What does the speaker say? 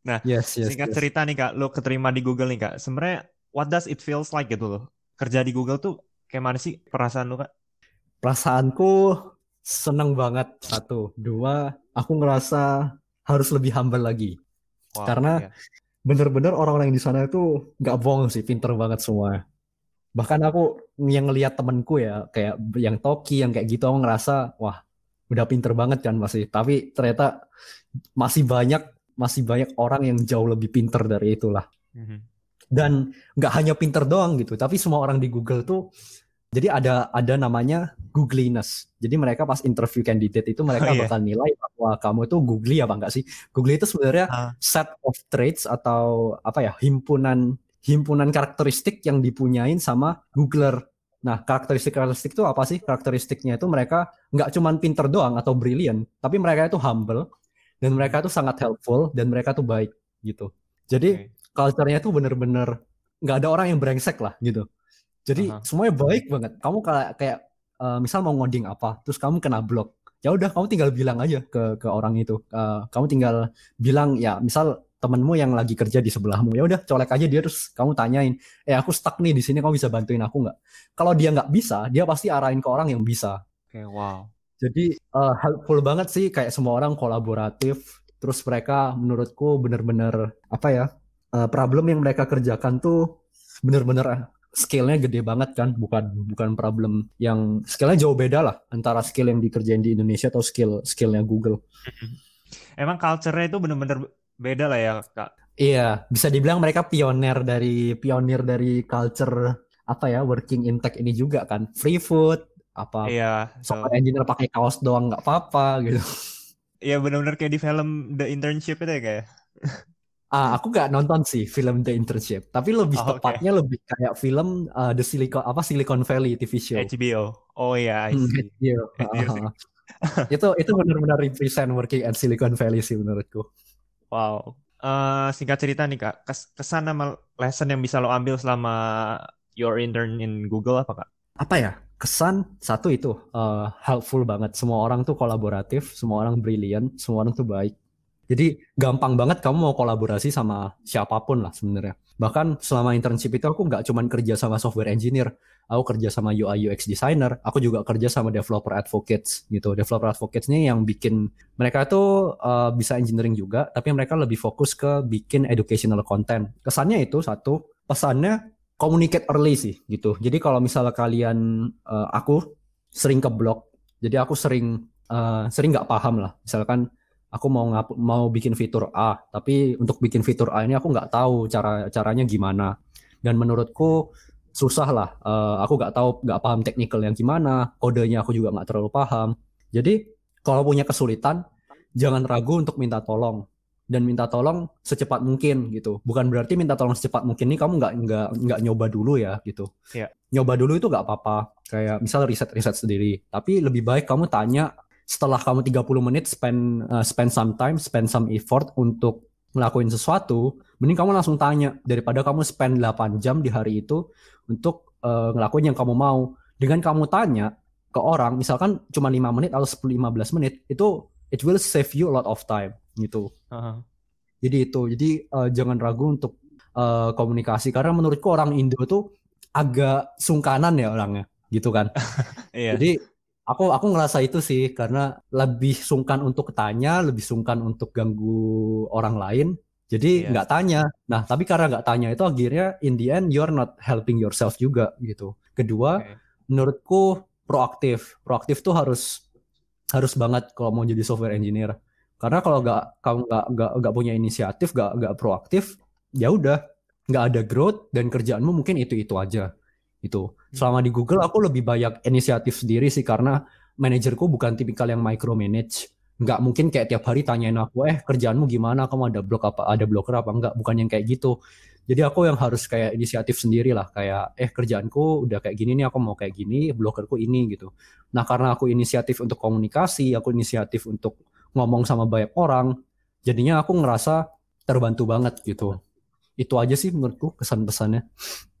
Nah, yes, yes, singkat yes. cerita nih kak, lo keterima di Google nih kak. Sebenarnya what does it feels like gitu loh? Kerja di Google tuh kayak mana sih perasaan lo kak? Perasaanku seneng banget satu, dua, aku ngerasa harus lebih humble lagi. Wow, Karena iya. bener-bener orang-orang yang di sana itu nggak bohong sih, pinter banget semua. Bahkan aku yang ngelihat temenku ya, kayak yang Toki, yang kayak gitu, aku ngerasa, wah, udah pinter banget kan masih. Tapi ternyata masih banyak masih banyak orang yang jauh lebih pinter dari itulah. Mm-hmm. Dan nggak hanya pinter doang gitu, tapi semua orang di Google tuh jadi ada ada namanya googliness. Jadi mereka pas interview candidate itu mereka oh, yeah. bakal nilai bahwa kamu itu googly apa enggak sih? Googly itu sebenarnya uh. set of traits atau apa ya himpunan himpunan karakteristik yang dipunyain sama Googler. Nah, karakteristik-karakteristik itu apa sih? Karakteristiknya itu mereka nggak cuman pinter doang atau brilliant, tapi mereka itu humble, dan mereka tuh sangat helpful dan mereka tuh baik gitu. Jadi okay. culture-nya tuh bener-bener nggak ada orang yang brengsek lah gitu. Jadi uh -huh. semuanya baik banget. Kamu kayak kayak uh, misal mau ngoding apa terus kamu kena blok ya udah kamu tinggal bilang aja ke ke orang itu uh, kamu tinggal bilang ya misal temenmu yang lagi kerja di sebelahmu. Ya udah colek aja dia terus kamu tanyain eh aku stuck nih di sini kamu bisa bantuin aku nggak? Kalau dia nggak bisa dia pasti arahin ke orang yang bisa. Oke okay, wow jadi uh, helpful banget sih kayak semua orang kolaboratif. Terus mereka menurutku bener-bener apa ya uh, problem yang mereka kerjakan tuh bener-bener eh, skillnya gede banget kan bukan bukan problem yang skillnya jauh beda lah antara skill yang dikerjain di Indonesia atau skill skillnya Google. Emang culture-nya itu bener-bener beda lah ya kak. Iya bisa dibilang mereka pionir dari pionir dari culture apa ya working in tech ini juga kan free food apa iya, software so. engineer pakai kaos doang nggak apa-apa gitu Iya benar-benar kayak di film The Internship itu ya kayak. Ah, aku nggak nonton sih film The Internship, tapi lebih oh, tepatnya okay. lebih kayak film uh, The Silicon apa Silicon Valley TV show. HBO. Oh iya, I hmm, see. HBO. Uh, itu itu benar-benar represent working at Silicon Valley sih menurutku. Wow. Uh, singkat cerita nih kak, kesan sama lesson yang bisa lo ambil selama your intern in Google apa kak? Apa ya? Kesan satu itu uh, helpful banget. Semua orang tuh kolaboratif, semua orang brilliant, semua orang tuh baik. Jadi gampang banget kamu mau kolaborasi sama siapa pun lah sebenarnya. Bahkan selama internship itu aku nggak cuman kerja sama software engineer, aku kerja sama UI UX designer, aku juga kerja sama developer advocates gitu. Developer advocates ini yang bikin mereka tuh uh, bisa engineering juga, tapi mereka lebih fokus ke bikin educational content. Kesannya itu satu, pesannya communicate early sih gitu. Jadi kalau misalnya kalian uh, aku sering ke blog, jadi aku sering uh, sering nggak paham lah. Misalkan aku mau ngap mau bikin fitur A, tapi untuk bikin fitur A ini aku nggak tahu cara caranya gimana. Dan menurutku susah lah. Uh, aku nggak tahu nggak paham technical yang gimana, kodenya aku juga nggak terlalu paham. Jadi kalau punya kesulitan, jangan ragu untuk minta tolong dan minta tolong secepat mungkin gitu. Bukan berarti minta tolong secepat mungkin ini kamu nggak nggak nggak nyoba dulu ya gitu. Yeah. Nyoba dulu itu nggak apa-apa. Kayak misal riset-riset sendiri. Tapi lebih baik kamu tanya setelah kamu 30 menit spend uh, spend some time, spend some effort untuk ngelakuin sesuatu, mending kamu langsung tanya daripada kamu spend 8 jam di hari itu untuk uh, ngelakuin yang kamu mau. Dengan kamu tanya ke orang, misalkan cuma 5 menit atau 10-15 menit, itu it will save you a lot of time gitu. Uh-huh. Jadi itu, jadi uh, jangan ragu untuk uh, komunikasi karena menurutku orang Indo tuh agak sungkanan ya orangnya, gitu kan. yeah. Jadi aku aku ngerasa itu sih karena lebih sungkan untuk tanya, lebih sungkan untuk ganggu orang lain. Jadi iya. nggak yeah. tanya. Nah tapi karena nggak tanya itu akhirnya in the end you're not helping yourself juga gitu. Kedua, okay. menurutku proaktif. Proaktif tuh harus harus banget kalau mau jadi software engineer karena kalau nggak kamu nggak nggak nggak punya inisiatif nggak nggak proaktif ya udah. Nggak ada growth dan kerjaanmu mungkin itu itu aja itu selama di Google aku lebih banyak inisiatif sendiri sih karena manajerku bukan tipikal yang micromanage. Nggak mungkin kayak tiap hari tanyain aku eh kerjaanmu gimana? Kamu ada blok apa ada bloker apa? Enggak bukan yang kayak gitu. Jadi aku yang harus kayak inisiatif sendiri lah kayak eh kerjaanku udah kayak gini nih aku mau kayak gini blokerku ini gitu. Nah karena aku inisiatif untuk komunikasi aku inisiatif untuk ngomong sama banyak orang jadinya aku ngerasa terbantu banget gitu. Itu aja sih menurutku kesan pesannya